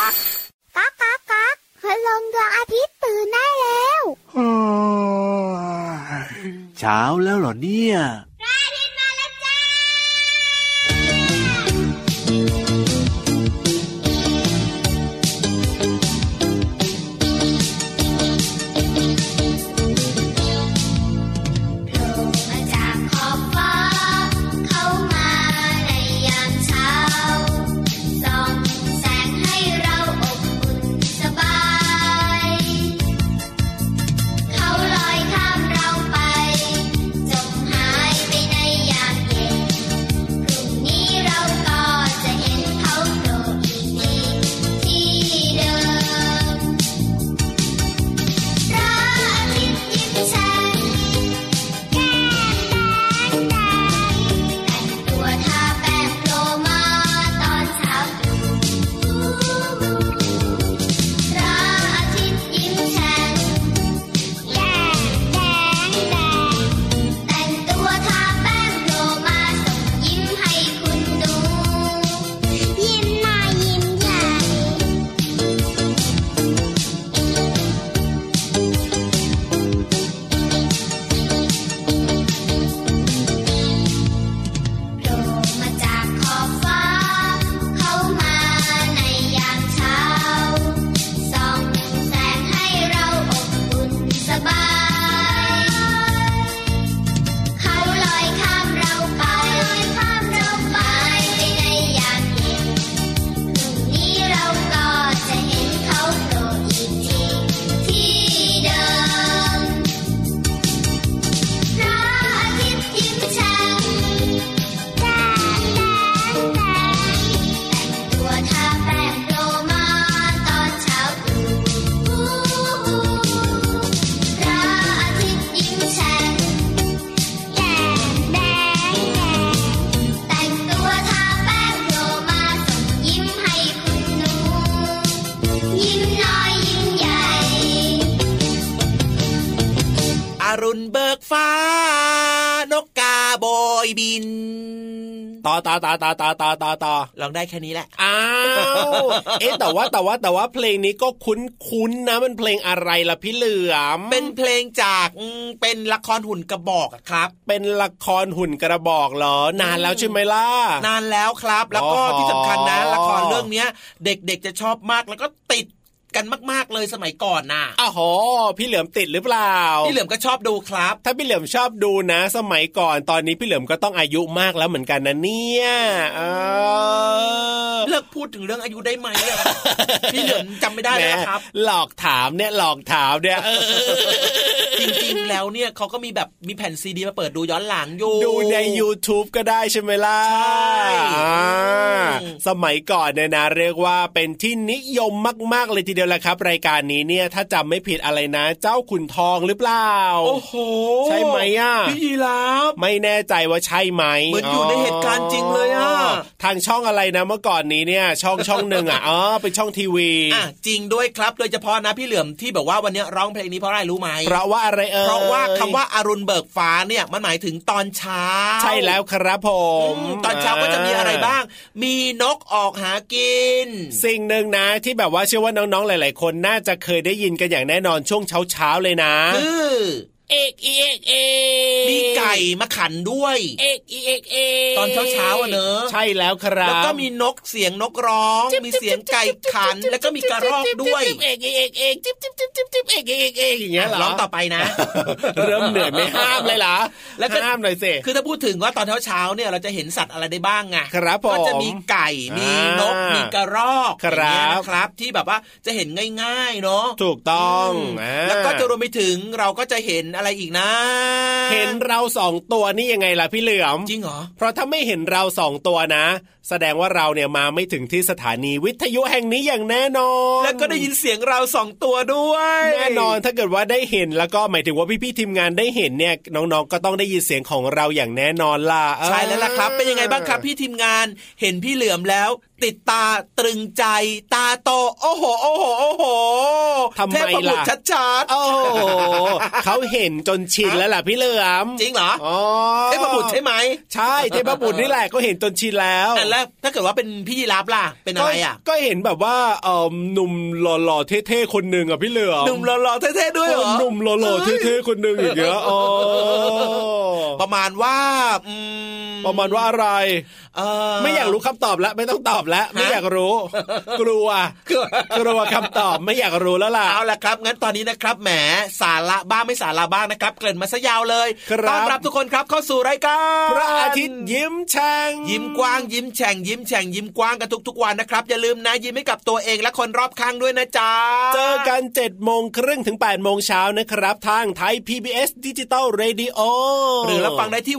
ก๊ากก๊ากก๊ากพลงดวงอาทิตย์ตื่นได้แล้วเช้าแล้วเหรอเนี่ย ตาตาตาตาตาตาตาลองได้แค่นี้แหละอ้าวเอ๊แต่ว่าแต่ว่าแต่ว่าเพลงนี้ก็คุ้นคุ้นนะมันเพลงอะไรล่ะพี่เหลือมเป็นเพลงจากเป็นละครหุ่นกระบอกครับ เป็นละครหุ่นกระบอกเหรอนานแล้วใช่ไหมล่ะนานแล้วครับ แล้วก็ที่สำคัญนะละครเรื่องเนี้ย เด็กๆจะชอบมากแล้วก็ติด กันมาก ๆ เลยสมัยก่อนน่ะอ้าวโหพี่เหลือมติดหรือเปล่า พี่เหลือมก็ชอบดูครับ ถ้าพี่เหลือมชอบดูนะ สมัยก่อนตอนนี้พี่เหลือมก็ต้องอายุมากแล้วเหมือนกันนะเนี่ยเออเลิกพูดถึงเรื่องอายุได้ไหมอะพี่เหลือมจำไม่ได้แล้วนะครับแหมหลอกถามเนี่ยหลอกถามเนี่ยเออจริงๆแล้วเนี่ยเขาก็มีแบบมีแผ่นซีดีมาเปิดดูย้อนหลังอยู่ดูใน YouTube ก็ได้ใช่ไหมล่ะใช่อ่าอืมสมัยก่อนเนี่ยนะเรียกว่าเป็นที่นิยมมาก ๆ เลยทีเดียวแหละครับ รายการนี้เนี่ยถ้าจำไม่ผิดอะไรนะ เจ้าขุนทองหรือเปล่า โอ้โห ใช่ไหมอะพี่ยีราฟไม่แน่ใจว่าใช่ไหมเหมือนอยู่ในเหตุการณ์จริงเลยอะทางช่องอะไรนะเมื่อก่อนนี้เนี่ย ช่องช่องหนึ่งอะอ๋อเป็นช่องทีวีอะจริงด้วยครับโดยเฉพาะนะพี่เหลือมที่แบบว่าวันนี้ร้องเพลงนี้เพราะอะไรรู้ไหมเพราะว่าอะไรเอ่ยเพราะว่าคำว่าอารุณเบิกฟ้าเนี่ยมันหมายถึงตอนเช้า ใช่แล้วครับผมอืมตอนเช้าก็จะมีอะไรบ้าง มีนกออกหากิน สิ่งหนึ่งนะที่แบบว่าเชื่อว่าน้องๆหลาย ๆ คนน่าจะเคยได้ยินกันอย่างแน่นอนช่วงเช้าๆเลยนะคือ เอกอีเอกเอกมีไก่มาขันด้วย เอกอีเอกเอกตอนเช้าๆอะเนอะใช่แล้วครับแล้วก็มีนกเสียงนกร้อง มีเสียงไก่ขัน แล้วก็มีกระรอกด้วยเอกอีเอกเอกจิ๊บจิ๊บจิ๊บจิ๊บจิ๊บเอกอีเอกเอกอย่างเงี้ยเหรอร้องต่อไปนะ เริ่มเหนื่อยไม่ห้ามเลยเหรอแล้วก็ห้ามหน่อยสิคือถ้าพูดถึงว่าตอนเช้าๆเนี่ยเราจะเห็นสัตว์อะไรได้บ้างไงครับผมก็จะมีไก่มีนกอ่ามีมีกระรอกครับอย่างเงี้ยนะครับ ที่แบบว่าจะเห็นง่ายๆเนาะถูกต้องมอ่าแล้วก็จะรวมไปถึงเราก็จะเห็นอะไรอีกนะ เห็นเราสองตัวนี่ยังไงล่ะพี่เหลือมจริงเหรอเพราะถ้าไม่เห็นเราสองตัวนะแสดงว่าเราเนี่ยมาไม่ถึงที่สถานีวิทยุแห่งนี้อย่างแน่นอน แล้วก็ได้ยินเสียงเราสองตัวด้วย แน่นอนถ้าเกิดว่าได้เห็นแล้วก็หมายถึงว่าพี่ๆทีมงานได้เห็นเนี่ยน้องๆก็ต้องได้ยินเสียงของเราอย่างแน่นอนล่ะใช่แล้วล่ะครับ เป็นยังไงบ้างครับพี่ทีมงานเห็นพี่เหลือมแล้ว ติดตาตรึงใจ ตาโตโอ้โหโอ้โหโอ้โหทำไมเทพบุตล่ะรชัดๆโอ้โหเขาเห็นจนชินแล้วล่ะพี่เหลือมจริงเหรออ๋อเทพบุตรใช่ไหมใช่เทพบุตรนี่แหละก็เห็นจนชินแล้วอะและแล้วถ้าเกิดว่าเป็นพี่ยีราฟล่ะเป็นอะไรอะ ก็เห็นแบบว่าเอ่อหนุ่มหล่อๆเท่ๆคนหนึ่งอะพี่เหลือมหนุ่มหล่อๆเท่ๆด้วยเหรอหนุ่มหล่อๆเท่ๆคนหนึ่งอย่างเงี้ยอ๋อประมาณว่าอืมประมาณว่าอะไรเออไม่อยากรู้คำตอบแล้วไม่ต้องตอบแล้ว ไม่อยากรู้ กลัวกลัวกลัวคำตอบไม่อยากรู้แล้วล่ะเอาละครับ งั้นตอนนี้นะครับแหมสาระบ้างไม่สาระบ้างนะครับ เกริ่นมาซะยาวเลยครับต้อนรับทุกคนครับเข้าสู่รายการพระอาทิตย์ยิ้มแฉ่งยิ้มกว้างยิ้มแฉ่งยิ้มแฉ่งยิ้มกว้างกันทุกๆวันนะครับ อย่าลืมนะยิ้มให้กับตัวเองและคนรอบข้างด้วยนะจ๊ะเจอกัน7จ็ดโมงครึ่งถึง8ปดโมงเช้านะครับ ทางไทย PBS ดิจิตอลเรดิโอหรือรับฟังได้ที่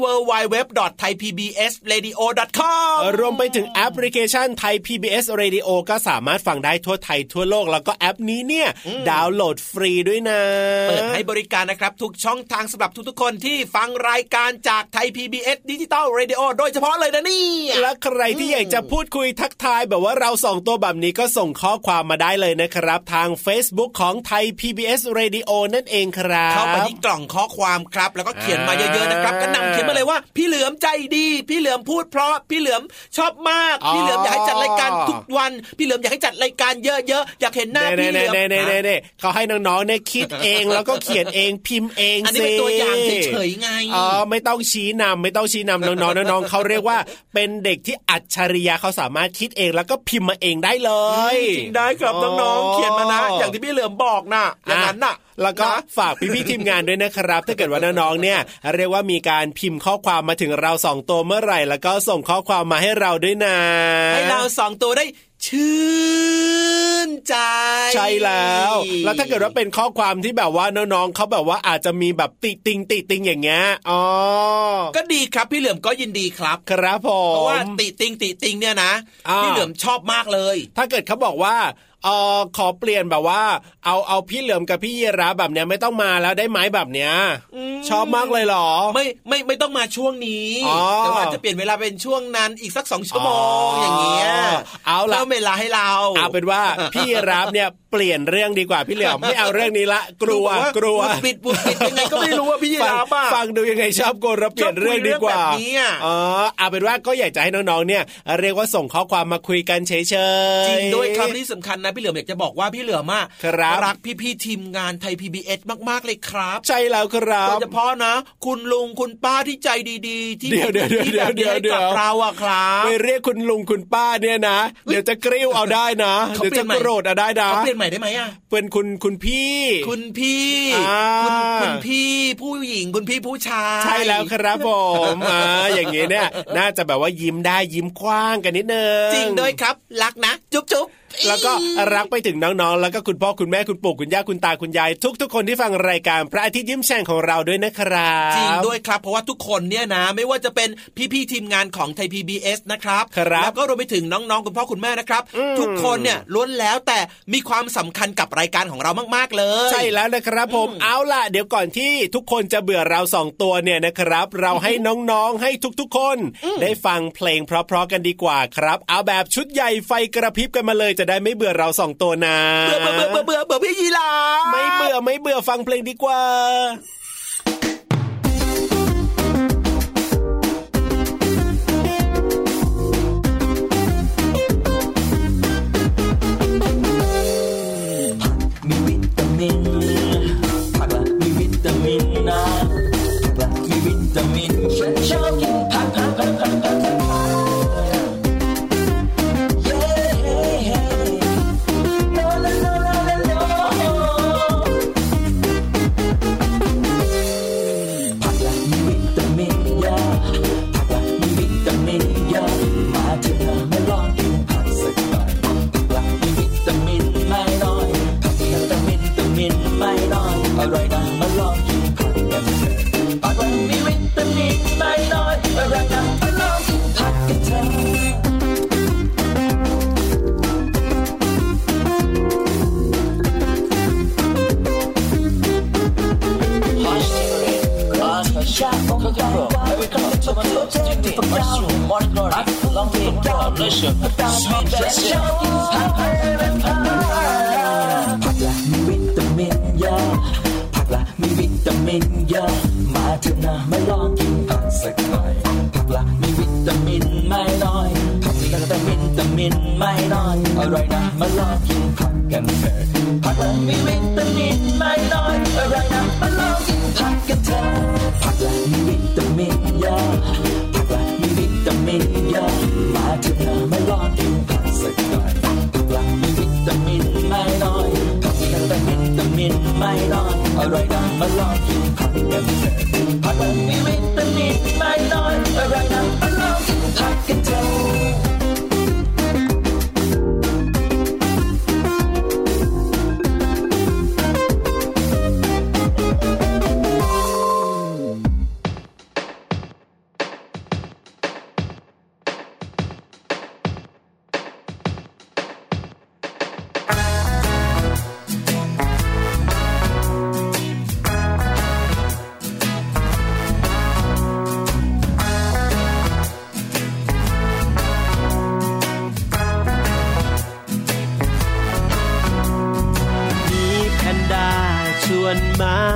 www.thaipbsradio.com รวมไปถึงแอปพลิเคชันไทย PBS Radio ก็สามารถฟังได้ทั่วไทยทั่วโลกแล้วก็แอปนี้เนี่ย ดาวน์โหลดฟรีด้วยนะ เปิดให้บริการนะครับ ทุกช่องทางสำหรับทุกๆคนที่ฟังรายการจากไทย PBS ดิจิตอลเรดิโอโดยเฉพาะเลยนะนี่ และใครที่อยากจะพูดคุยทักทายแบบว่าเราสองต่อสองแบบนี้ก็ส่งข้อความมาได้เลยนะครับ ทาง Facebook ของไทย PBS Radio นั่นเองครับ เข้าไปที่กล่องข้อความครับ แล้วก็เขียนมาเยอะๆนะครับก็นำเขียนมาเลยว่า พี่เหลือมใจดี พี่เหลือมพูดเพราะพี่เหลือมชอบมากอ๋อพี่เหลือมอยากให้จัดรายการทุกวัน พี่เหลือมอยากให้จัดรายการเยอะๆ อยากเห็นหน้าเน่พี่เหเน่ลือมเน่เน่เน่ฮะเน่เขาให้น้องๆเนี่ยคิดเองแล้วก็เขียนเองพิมพ์เองอันนี้เป็นสิตัวอย่างเฉยๆไง อ๋อไม่ต้องชี้นำไม่ต้องชี้นำน้องๆน้องๆเขาเรียกว่า เป็นเด็กที่อัจฉริยะเขาสามารถคิดเองแล้วก็พิมพ์มาเองได้เลย จริงได้ครับน้องๆเขียนมานะ อย่างที่พี่เหลือมบอกนะอย่างนั้นน่ะแล้วก็นะฝากพี่ๆทีมงานด้วยนะครับ ถ้าเกิดว่าน้องๆเนี่ย เรียกว่ามีการพิมพ์ข้อความมาถึงเราสองตัวเมื่อไหร่ แล้วก็ส่งข้อความมาให้เราด้วยนะให้เราสองตัวได้ ชื่นใจ ใช่แล้ว แล้วถ้าเกิดว่าเป็นข้อความที่แบบว่าน้องๆเขาแบบว่าอาจจะมีแบบติติงติติงอย่างเงี้ยอ๋อก็ดีครับพี่เหลือมก็ยินดีครับ ครับผมเพราะว่าติติงติติงเนี่ยนะอ่าพี่เหลือมชอบมากเลย ถ้าเกิดเขาบอกว่า เออขอเปลี่ยนแบบว่า เอาเอาพี่เหลือมกับพี่ยีราฟแบบเนี้ยไม่ต้องมาแล้วได้ไหมแบบเนี้ยชอบมากเลยเหรอ ไม่ไม่ไม่ต้องมาช่วงนี้อ๋อแต่ว่าจะเปลี่ยนเวลาเป็นช่วงนั้นอีกสักสองชั่วโมงอ๋อออย่างเงี้ยเอาล่ะพิ่มเวลาให้เรา เอาเป็นว่าพี่ยีราฟเนี่ยเปลี่ยนเรื่องดีกว่าพี่เหลือมไม่เอาเรื่องนี้ละกลัวดูบอกากลัวบุดปิดบุดปิดยังไงก็ไม่รู้ว่าพี่ยีราฟอะฟังฟังดูยังไงชอบโกนเราเปลี่ยนเรื่องดีกว่าชอบคุยเรื่องแบบนี้อะอ๋อเอาเป็นว่าก็อยากจะให้น้องๆเนี่ย เรียกว่าส่งข้อความมาคุยกันเฉยๆจริงด้วยครับที่สำคัญนะพี่เหลือมอยากจะบอกว่าพี่เหลือมอะครับรักพี่ๆทีมงานไทย PBS มากๆเลยครับ ใช่แล้วครับโดยเฉพาะนะ คุณลุงคุณป้าที่ใจดีๆ ที่เดี๋ยวเดี๋ยวเดี๋ยวที่แบบนี้ให้เดี๋ยวกับเดี๋ยวเราอะครับไปเรียกคุณลุงคุณป้าเนี่ยนะ เดี๋ยวจะกริ้วเอาได้นะเขาเดี๋ยวเปลี่จะยนใหม่โกรธเอาได้นะเขาเปลี่ยนใหม่ได้ไหมอะเป็นคุณคุณพี่ คุณพี่อ่าคุณคุณพี่ผู้หญิงคุณพี่ผู้ชาย ใช่แล้วครับผมอ่าอย่างงี้เนี่ย น่าจะแบบว่ายิ้มได้ยิ้มกว้างกันนิดนึงจริงด้วยครับ รักนะ จุ๊บจุ๊บ แล้วก็รักไปถึงน้องๆ แล้วก็คุณพ่อคุณแม่คุณปู่คุณย่าคุณตาคุณยาย ทุก ๆ คนที่ฟังรายการพระอาทิตย์ยิ้มแฉ่งของเราด้วยนะครับจริงด้วยครับ เพราะว่าทุกคนเนี่ยนะ ไม่ว่าจะเป็นพี่ๆทีมงานของไทย PBS นะครับครับแล้วก็รวมไปถึงน้องๆ คุณพ่อคุณแม่นะครับอืมทุกคนเนี่ยล้วนแล้วแต่มีความสำคัญกับรายการของเรามากๆเลย ใช่แล้วนะครับผมอืมเอาล่ะ เดี๋ยวก่อนที่ทุกคนจะเบื่อเราสองตัวเนี่ยนะครับ เราให้น้องๆให้ทุกๆ คน ได้ฟังเพลงเพราะๆกันดีกว่าครับ เอาแบบชุดใหญ่ไฟกระพริบกันมาเลยจะได้ไม่เบื่อเราสองตัวนะเบื่อเบื่อเบื่อเบื่อเบื่อเบื่อพี่ยีราฟไม่เบื่อไม่เบื่อฟังเพลงดีกว่ามีวิตามิน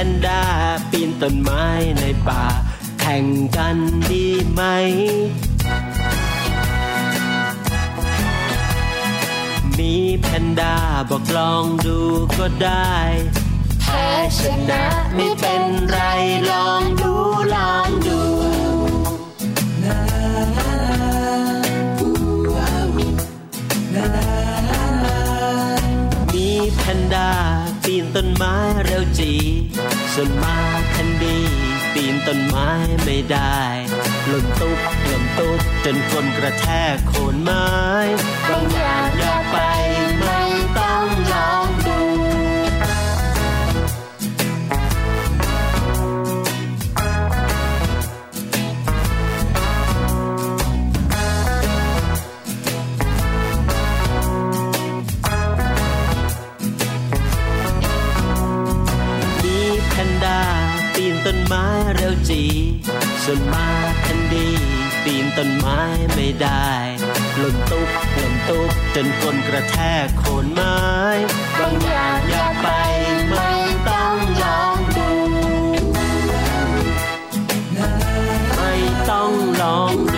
พนด้าปีนต้นไม้ในป่า แข่งกันดีไหม มีแพนด้าบอกลองดูก็ได้แพ้ชนะไม่เป็นไรลองดูลองดูมีแพนด้าปีนต้นไม้เร็ ส่วนมาคันดีปีนต้นไม้ไม่ได้หล่นตุ๊บหล่นตุ๊บจนคนกระแทกโคนไม้บาง ต้นไม้เร็วจี ส่วนมาทันดีปีนต้นไม้ไม่ได้หล่นตุ๊บหล่นตุ๊บจนคนกระแทกโคนไม้บางอย่างอยากไปไม่ต้องลองดู ไม่ต้องลองดู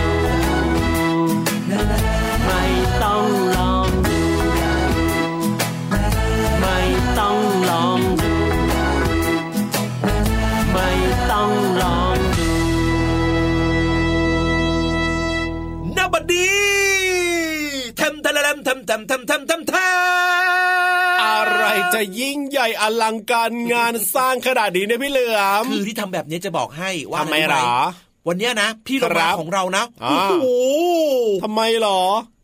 ทำทำทำทำทำทำอะไรจะยิ่งใหญ่อลังการงานสร้างขนาดนี้เนี่ยพี่เหลือมคือที่ทำแบบนี้จะบอกให้ว่าทำไมอะหรอวันเนี้ยนะ พี่โรครัมาบของเรานะอ่าโอ้โหทำไมหรอ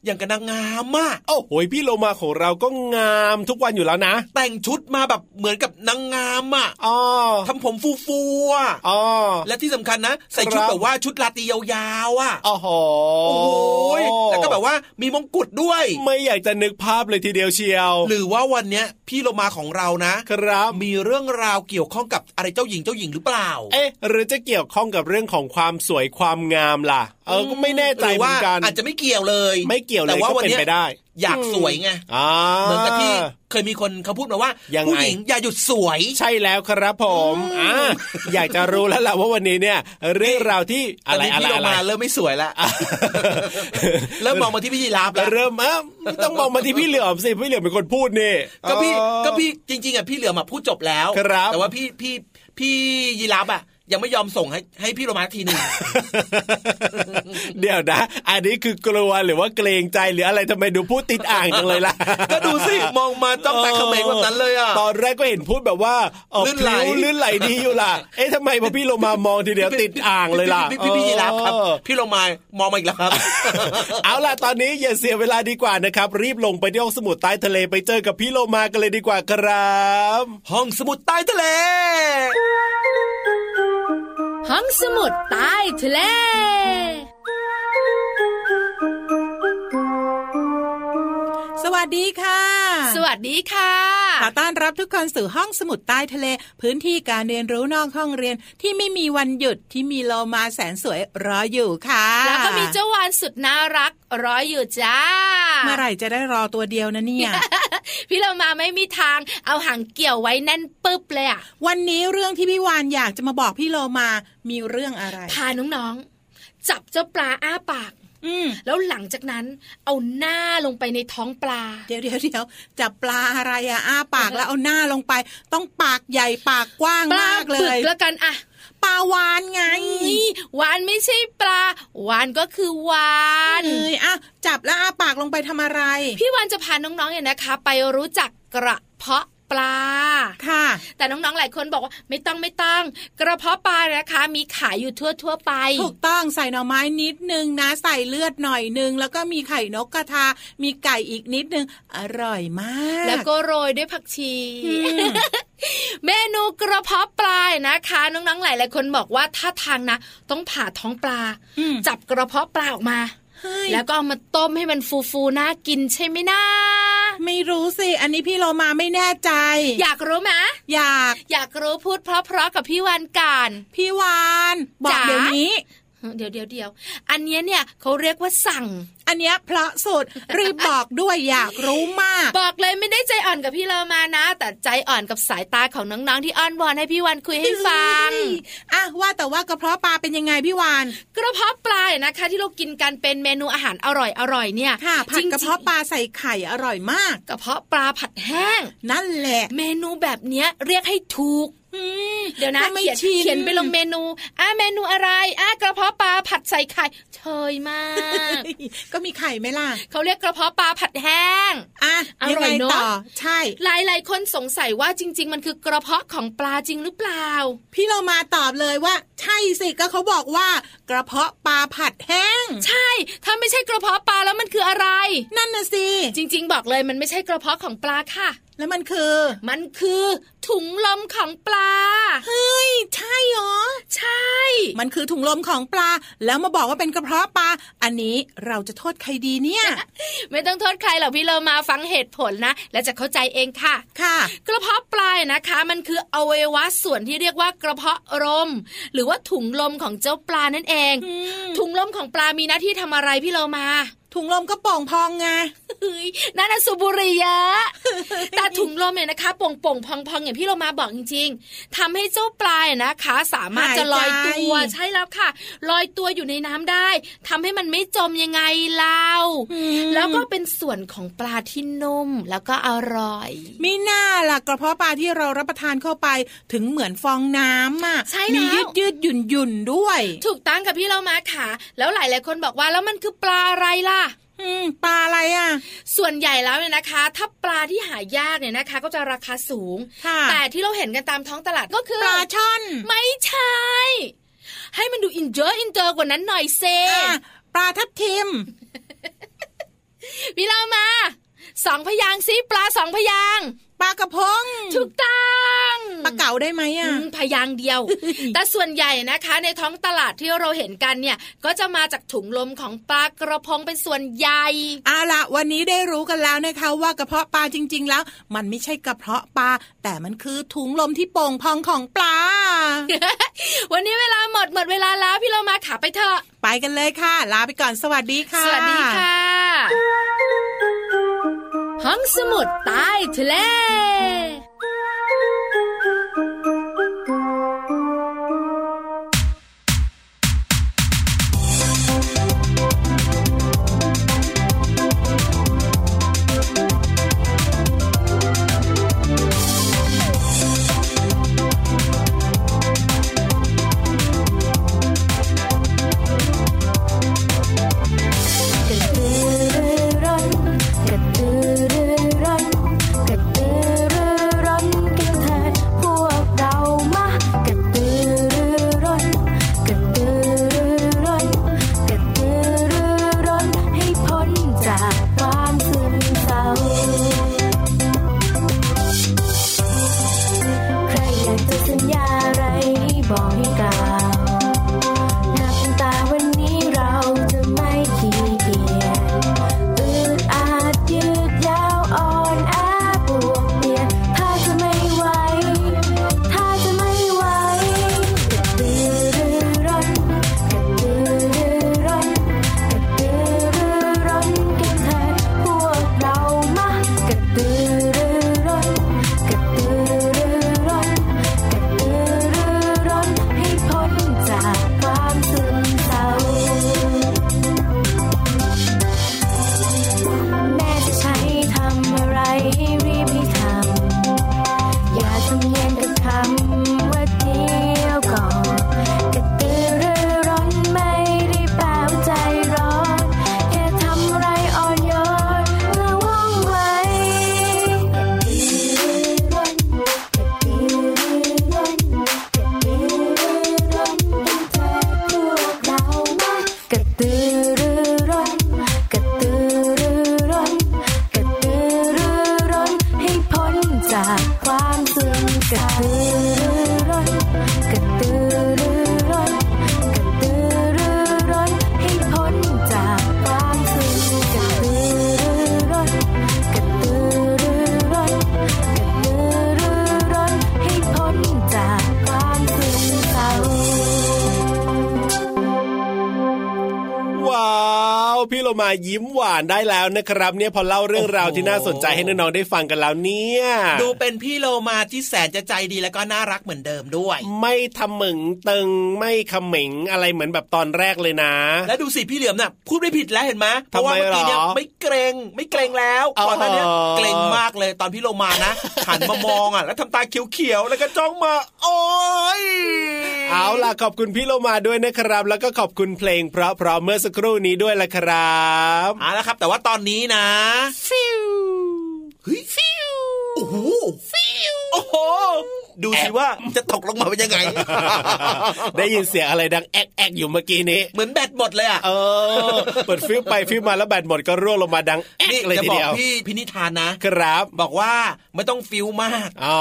อย่างกับนางงามอะโอ้โหพี่โลมาของเราก็งามทุกวันอยู่แล้วนะ แต่งชุดมาแบบเหมือนกับนางงามอะอ๋อทำผมฟูฟูๆอะอ๋อและที่สำคัญนะ ใส่ชุดครับแบบว่าชุดลาตรียาวๆอะโอ้โหโอ้โหแล้วก็แบบว่ามีมงกุฎด้วย ไม่อยากจะนึกภาพเลยทีเดียวเชียว หรือว่าวันเนี้ยพี่โลมาของเรานะครับ มีเรื่องราวเกี่ยวข้องกับอะไรเจ้าหญิงเจ้าหญิงหรือเปล่า เอ๊ะ หรือจะเกี่ยวข้องกับเรื่องของความสวยความงามล่ะ เออก็ไม่แน่ใจหรือเหมืว่าอนกันอาจจะไม่เกี่ยวเลย ไม่เกี่ยวเลยแต่ว่าก็วันเป็นเนี้ยไปได้อยากสวยไงอ่าเหมือนกับที่เคยมีคนเขาพูดมาว่ายังไงผู้หญิงอย่าหยุดสวยใช่แล้วครับผมอ่าอยากจะรู้แล้วล่ะว่าวันนี้เนี่ย เรื่องราวที่ตอะอนไรนี้อะไรพี่โลอะไรมาเริ่มไม่สวยแล้วเริ่มมองมาที่พี่ยีราฟแล้วเริ่มอะไม่ต้องมองมาที่พี่เหลือมสิพี่เหลือมเป็นคนพูดนี่ก็พี่อ๋อก็พี่จริง ๆอะพี่เหลือมาพูดจบแล้วครับแต่ว่าพี่พี่พี่ยีราฟอะ ยังไม่ยอมส่งให้ให้พี่โรมาทีหนึ่งเดี๋ยวนะ อันนี้คือกลัวหรือว่าเกรงใจหรืออะไรทำไมดูพูดติดอ่างจังเลยล่ะ ก็ดูสิมองมาจ้องตาเขม็งแบบนั้นเลยอะตอนแรกก็เห็นพูดแบบว่าเออลื่นไหลพริ้วลื่นไหลดีอยู่ล่ะ เอ๊ะทำไมพอพี่ลงมามองทีเดียวติดอ่างเลยล่ะพี่พี่พี่ยีรับครับเออพี่โรมามองมาอีกแล้วครับ เอาล่ะตอนนี้อย่าเสียเวลาดีกว่านะครับ รีบลงไปที่ห้องสมุดใต้ทะเลไปเจอกับพี่โลมากันเลยดีกว่าครับ ห้องสมุดใต้ทะเล ห้องสมุดใต้ทะเล วัสดีค่ะ สวัสดีค่ะขอต้อนรับทุกคนสู่ห้องสมุดใต้ทะเล พื้นที่การเรียนรู้นอกห้องเรียนที่ไม่มีวันหยุดที่มีโลมาแสนสวยรออยู่ค่ะ แล้วก็มีเจ้าวานสุดน่ารักรออยู่จ้า เมื่อไหร่จะได้รอตัวเดียวนะเนี่ย พี่เรามาไม่มีทางเอาหางเกี่ยวไว้แน่นปึ๊บเลยอะวันนี้เรื่องที่พี่วานอยากจะมาบอกพี่โลมามีเรื่องอะไร พาน้องๆจับเจ้าปลาอ้าปาก อืมแล้วหลังจากนั้นเอาหน้าลงไปในท้องปลา เดี๋ยวเดี๋ยวเดี๋ยวจับปลาอะไรอะอ้าปากแล้วเอาหน้าลงไป ต้องปากใหญ่ปากกว้างปลามากเลปึกยแล้วกันอะปลาวานไงนี่วานไม่ใช่ปลาวานก็คือวานเอ้ยอะจับแล้วอ้าปากลงไปทำอะไร พี่วานจะพาน้องๆเนี่ยนะคะ ไปรู้จักกระเพาะ ปลาค่ะ แต่น้องๆหลายคนบอกว่าไม่ต้องไม่ต้อง กระเพาะปลานะคะ มีขายอยู่ทั่วทั่วๆไป ถูกต้องใส่หน่อไม้นิดนึงนะ ใส่เลือดหน่อยนึง แล้วก็มีไข่นกกระทา มีไก่อีกนิดนึง อร่อยมาก แล้วก็โรยด้วยผักชีอืมเมนูกระเพาะปลานะคะ น้องๆหลายๆคนบอกว่าถ้าทางนะต้องผ่าท้องปลาอืมจับกระเพาะปลาออกมาเฮ้ยแล้วก็เอามาต้มให้มันฟูๆน่ากินใช่ไหมนะ ไม่รู้สิ อันนี้พี่โลมาไม่แน่ใจ อยากรู้ไหมอยาก อยากรู้พูดเพราะๆกับพี่วันการพี่วาน บอกจ๋าเดี๋ยวนี้ เดี๋ยวเดี๋ยวเดี๋ยวอันเนี้ยเนี่ยเขาเรียกว่าสั่ง อันเนี้ยเพราะสุดรีบบอกด้วยอยากรู้มาก บอกเลยไม่ได้ใจอ่อนกับพี่เรามานะ แต่ใจอ่อนกับสายตาของน้องๆที่อ้อนวอนให้พี่วันคุยให้ฟังอะว่าแต่ว่ากระเพาะปลาเป็นยังไงพี่วานกระเพาะปลาเนี่ยนะคะ ที่เรากินกันเป็นเมนูอาหารอร่อยอร่อยๆเนี่ยค่ะผัดจงๆกระเพาะปลาใส่ไข่อร่อยมาก กระเพาะปลาผัดแห้ง นั่นแหละ เมนูแบบเนี้ยเรียกให้ถูกอืม เดี๋ยวนะถ้าไม่เขียนชินเขียนไปลงเมนูอะเมนูอะไรอะกระเพาะปลาผัดใส่ไข่เชยมาก ก็มีไข่ไหมล่ะเขาเรียกกระเพาะปลาผัดแห้งอะอยังร่ไงอยเนอะต่อใช่ หลายหลายๆคนสงสัยว่าจริง ๆ มันคือกระเพาะของปลาจริงหรือเปล่า พี่เรามาตอบเลยว่า ใช่สิก็เขาบอกว่า กระเพาะปลาผัดแห้ง ใช่ ถ้าไม่ใช่กระเพาะปลาแล้วมันคืออะไร นั่นน่ะสิจริง ๆ บอกเลยมันไม่ใช่กระเพาะของปลาค่ะ แล้วมันคือ มันคือถุงลมของปลา เฮ้ย ใช่เหรอ ใช่ มันคือถุงลมของปลา แล้วมาบอกว่าเป็นกระเพาะปลา อันนี้เราจะโทษใครดีเนี่ย ไม่ต้องโทษใครหรอกพี่เรามาฟังเหตุผลนะ และจะเข้าใจเองค่ะ ค่ะ กระเพาะปลานะคะ มันคืออวัยวะส่วนที่เรียกว่ากระเพาะลม หรือว่าถุงลมของเจ้าปลานั่นเองอืมถุงลมของปลามีหน้าที่ทำอะไรพี่เรามาถุงลมก็โป่องพองไงเฮ้ยนั่นนะสุบุหริยะแต่ถุงลมเนี่ยนะคะป่งป่งพองพองอย่างพี่เรามาบอกจริง ๆทำให้เจ้าปลาเนี่ยนะคะ สามารถจะลอยตัวหายใจใช่แล้วค่ะ ลอยตัวอยู่ในน้ำได้ทำให้มันไม่จมยังไงเล่าอืมแล้วก็เป็นส่วนของปลาที่นุ่มแล้วก็อร่อยไม่น่าล่ะกระเพาะปลาที่เรารับประทานเข้าไปถึงเหมือนฟองน้ำอะใช่แล้วมียืดยืดหยุ่นหยุ่นๆด้วย ถูกตั้งกับพี่เรามาค่ะ แล้วหลายหลายๆคนบอกว่าแล้วมันคือปลาอะไรล่ะอืม ปลาอะไรอะ ส่วนใหญ่แล้วเนี่ยนะคะ ถ้าปลาที่หายากเนี่ยนะคะ ก็จะราคาสูงค่ะแต่ที่เราเห็นกันตามท้องตลาดก็คือ ปลาช่อน ไม่ใช่ ให้มันดูอินเจอร์อินเตอร์กว่านั้นหน่อยเซอะปลาทับทิมพี่เรามาสองพยางค์สิปลาสองพยางค์ ปลากระพงถูกต้องปลาเก๋าได้ไหมอือะมพยางค์เดียว แต่ส่วนใหญ่นะคะ ในท้องตลาดที่เราเห็นกันเนี่ย ก็จะมาจากถุงลมของปลากระพงเป็นส่วนใหญ่เอาละวันนี้ได้รู้กันแล้วนะคะว่ากระเพาะปลาจริง ๆ แล้ว มันไม่ใช่กระเพาะปลาแต่มันคือถุงลมที่โป่งพองของปลา วันนี้เวลาหมดหมดเวลาแล้วพี่เรามาขาไปเถอะไปกันเลยค่ะ ลาไปก่อนสวัสดีค่ะ สวัสดีค่ะ ห้องสมุดใต้ทะเล พี่โลมายิ้มหวานได้แล้วนะครับ เนี่ยพอเล่าเรื่องราวที่น่าสนใจให้น้องๆได้ฟังกันแล้วเนี่ย ดูเป็นพี่โลมาที่แสนจะใจดีแล้วก็น่ารักเหมือนเดิมด้วย ไม่ทำเหมึงตึงไม่ขมิงอะไรเหมือนแบบตอนแรกเลยนะ แล้วดูสิพี่เหลือมน่ะพูดไม่ผิดแล้วเห็นไหมเพราะว่าทำไมเมื่อกี้เนี่ยหรอไม่เกรงไม่เกรงแล้วอ๋อก่อนหน้านี้เกรงมากเลยตอนพี่โลมานะหันมามองอะแล้วทำตาเขียวๆแล้วก็จ้องมา โอ้ยเอาล่ะขอบคุณพี่โลมาด้วยนะครับ แล้วก็ขอบคุณเพลงเพราะๆเมื่อสักครู่นี้ด้วยละครับเอาละครับ แต่ว่าตอนนี้นะฟิวเฮ้ยฟิวโอ้โหฟิว โอ้โหดูสิว่าจะตกลงมาเป็นยังไง ได้ยินเสียงอะไรดังแอกแอกอยู่เมื่อกี้นี้ เหมือนแบตหมดเลยอะ เออ เปิดฟิวไปฟิวมาแล้วแบตหมดก็ร่วงลงมาดังแอกนี่เลยจะทีบอกเดียวพี่พินิธานนะ ครับ บอกว่าไม่ต้องฟิวมากอ๋อ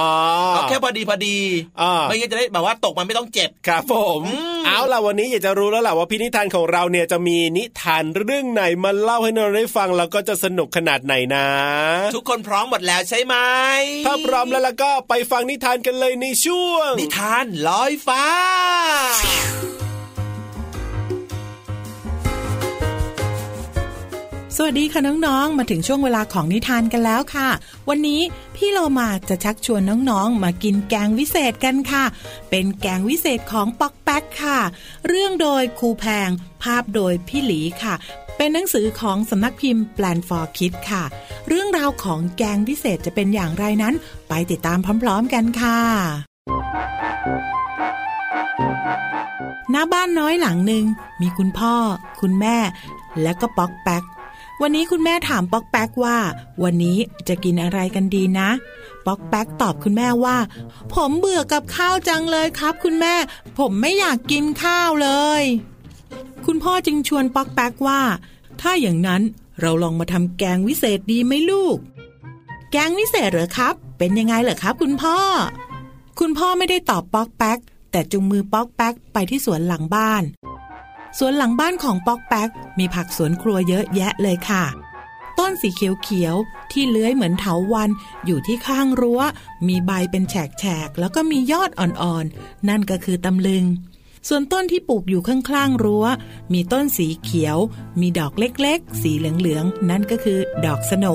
เอาแค่พอดีพอดีอ่าไม่งั้นจะได้แบบว่าตกมันไม่ต้องเจ็บ ครับผมอืมเอาล่ะวันนี้อยากจะรู้แล้วล่ะว่าพี่นิทานของเราเนี่ยจะมีนิทานเรื่องไหนมาเล่าให้เราได้ฟังแล้วก็จะสนุกขนาดไหนนะ ทุกคนพร้อมหมดแล้วใช่ไหมถ้าพร้อมแล้วล่ะก็ไปฟังนิทานกันเลยในช่วง นิทานลอยฟ้า สวัสดีค่ะน้องๆ มาถึงช่วงเวลาของนิทานกันแล้วค่ะ วันนี้พี่โลมาจะชักชวนน้องๆ มากินแกงวิเศษกันค่ะ เป็นแกงวิเศษของป๊อกแป๊กค่ะ เรื่องโดยครูแพง ภาพโดยพี่หลีค่ะ เป็นหนังสือของสำนักพิมพ์ Plan for Kids ค่ะ เรื่องราวของแกงวิเศษจะเป็นอย่างไรนั้น ไปติดตามพร้อมๆกันค่ะหน้าบ้านน้อยหลังหนึ่งมีคุณพ่อ คุณแม่ และก็ป๊อกแป๊ก วันนี้คุณแม่ถามป๊อกแป๊กว่า วันนี้จะกินอะไรกันดีนะ ป๊อกแป๊กตอบคุณแม่ว่า ผมเบื่อกับข้าวจังเลยครับ คุณแม่ ผมไม่อยากกินข้าวเลย คุณพ่อจึงชวนป๊อกแป๊กว่า ถ้าอย่างนั้นเราลองมาทำแกงวิเศษดีไหมลูก แกงวิเศษเหรอครับ เป็นยังไงเหรอครับ คุณพ่อ คุณพ่อไม่ได้ตอบป๊อกแป๊ก แต่จุงมือป๊อกแป๊กไปที่สวนหลังบ้าน สวนหลังบ้านของป๊อกแป๊ก มีผักสวนครัวเยอะแยะเลยค่ะ ต้นสีเขียวๆที่เลื้อยเหมือนเถาวันอยู่ที่ข้างรั้ว มีใบเป็นแฉกๆแล้วก็มียอดอ่อนๆ นั่นก็คือตำลึง ส่วนต้นที่ปลูกอยู่ข้างๆรั้ว มีต้นสีเขียว มีดอกเล็กๆ สีเหลืองๆ นั่นก็คือดอกสโหน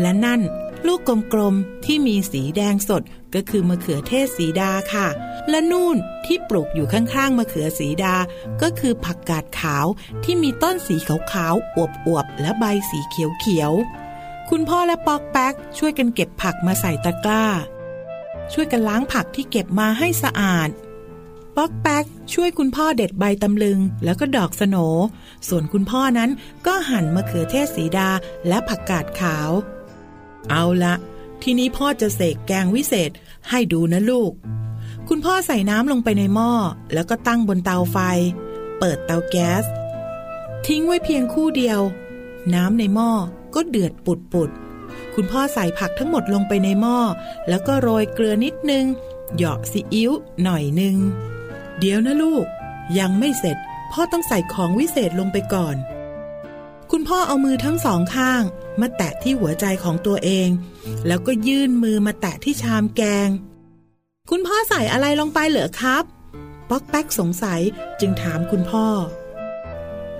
และนั่นลูกกลมๆ ที่มีสีแดงสดก็คือมะเขือเทศสีดาค่ะ และนู่นที่ปลูกอยู่ข้างๆมะเขือสีดา ก็คือผักกาดขาวที่มีต้นสีขาวๆ อวบๆ และใบสีเขียวๆ คุณพ่อและปอกแป๊กช่วยกันเก็บผักมาใส่ตะกร้า ช่วยกันล้างผักที่เก็บมาให้สะอาด ป๊อกแป๊กช่วยคุณพ่อเด็ดใบตำลึง แล้วก็ดอกสโหนส่วนคุณพ่อนั้นก็หั่นมะเขือเทศสีดาและผักกาดขาว เอาละทีนี้พ่อจะเสกแกงวิเศษให้ดูนะลูก คุณพ่อใส่น้ำลงไปในหม้อ แล้วก็ตั้งบนเตาไฟ เปิดเตาแก๊ส ทิ้งไว้เพียงคู่เดียว น้ำในหม้อก็เดือดปุดปุดคุณพ่อใส่ผักทั้งหมดลงไปในหม้อ แล้วก็โรยเกลือนิดนึง เหยาะซีอิ๊วหน่อยนึง เดี๋ยวนะลูก ยังไม่เสร็จ พ่อต้องใส่ของวิเศษลงไปก่อน คุณพ่อเอามือทั้งสองข้าง มาแตะที่หัวใจของตัวเอง แล้วก็ยื่นมือมาแตะที่ชามแกง คุณพ่อใส่อะไรลงไปเหรอครับ ป๊อกแป๊กสงสัยจึงถามคุณพ่อ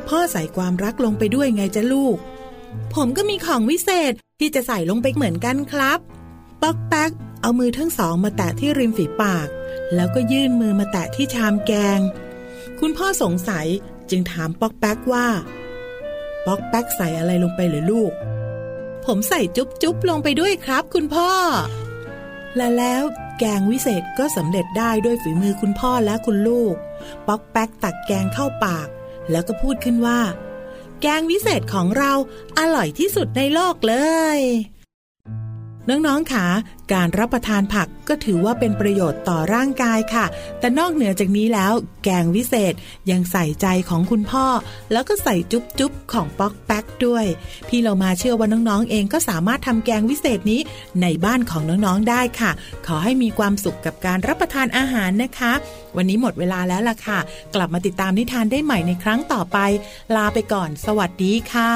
พ่อใส่ความรักลงไปด้วยไงจ๊ะลูก ผมก็มีของวิเศษที่จะใส่ลงไปเหมือนกันครับ ป๊อกแป๊กเอามือทั้งสองมาแตะที่ริมฝีปาก แล้วก็ยื่นมือมาแตะที่ชามแกง คุณพ่อสงสัยจึงถามป๊อกแป๊กว่าป๊อกแป๊กใส่อะไรลงไปเหรือลูก ผมใส่จุ๊บจุ๊บลงไปด้วยครับ คุณพ่อ และแล้วแกงวิเศษก็สำเร็จได้ด้วยฝีมือคุณพ่อและคุณลูก ป๊อกแป๊กตักแกงเข้าปาก แล้วก็พูดขึ้นว่า แกงวิเศษของเราอร่อยที่สุดในโลกเลย น้องๆค่ะ การรับประทานผักก็ถือว่าเป็นประโยชน์ต่อร่างกายค่ะ แต่นอกเหนือจากนี้แล้ว แกงวิเศษยังใส่ใจของคุณพ่อ แล้วก็ใส่จุ๊บจุ๊บของป๊อกแป๊กด้วย พี่เรามาเชื่อว่าน้องๆเองก็สามารถทำแกงวิเศษนี้ในบ้านของน้องๆได้ค่ะ ขอให้มีความสุขกับการรับประทานอาหารนะคะ วันนี้หมดเวลาแล้วล่ะค่ะ กลับมาติดตามนิทานได้ใหม่ในครั้งต่อไป ลาไปก่อน สวัสดีค่ะ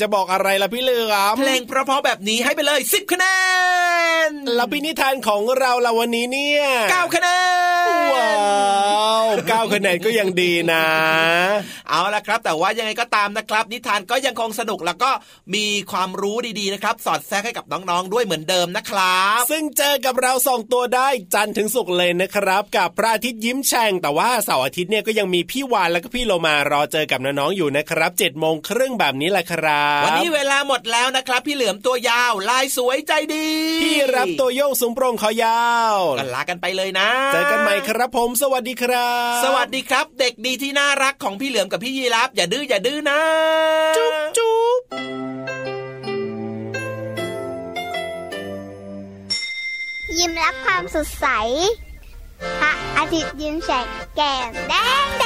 จะบอกอะไรล่ะพี่เหลือมเพลงเพราะๆแบบนี้ให้ไปเลย10คะแนนแล้วพี่นิทานของเราละวันนี้เนี่ย9คะแนนว้า วเก้าคะแนนก็ยังดีนะ เอาละครับ แต่ว่ายังไงก็ตามนะครับ นิทานก็ยังคงสนุกแล้วก็มีความรู้ดีๆนะครับ สอดแทรกให้กับน้องๆด้วยเหมือนเดิมนะครับ ซึ่งเจอกับเราสองตัวได้จันทร์ถึงศุกร์เลยนะครับ กับพระอาทิตย์ยิ้มแฉ่งแต่ว่าเสาร์อาทิตย์เนี่ยก็ยังมีพี่วานแล้วก็พี่โลมารอเจอกับน้องๆอยู่นะครับ7จ็ดโมงครึ่งแบบนี้แหละครับวันนี้เวลาหมดแล้วนะครับ พี่เหลือมตัวยาวลายสวยใจดี พี่รับตัวโยงสูงโปร่งคอยาวกันลากันไปเลยนะ เจอกันใหม่ครับผม สวัสดีครับสวัสดีครับ เด็กดีที่น่ารักของพี่เหลือมกับพี่ยีรับอย่าดื้ออย่าดื้อนะ จุ๊บจุ๊บยิ้มรับความสดใสพระอาทิตย์ยิ้มแฉกแก้มแดงแด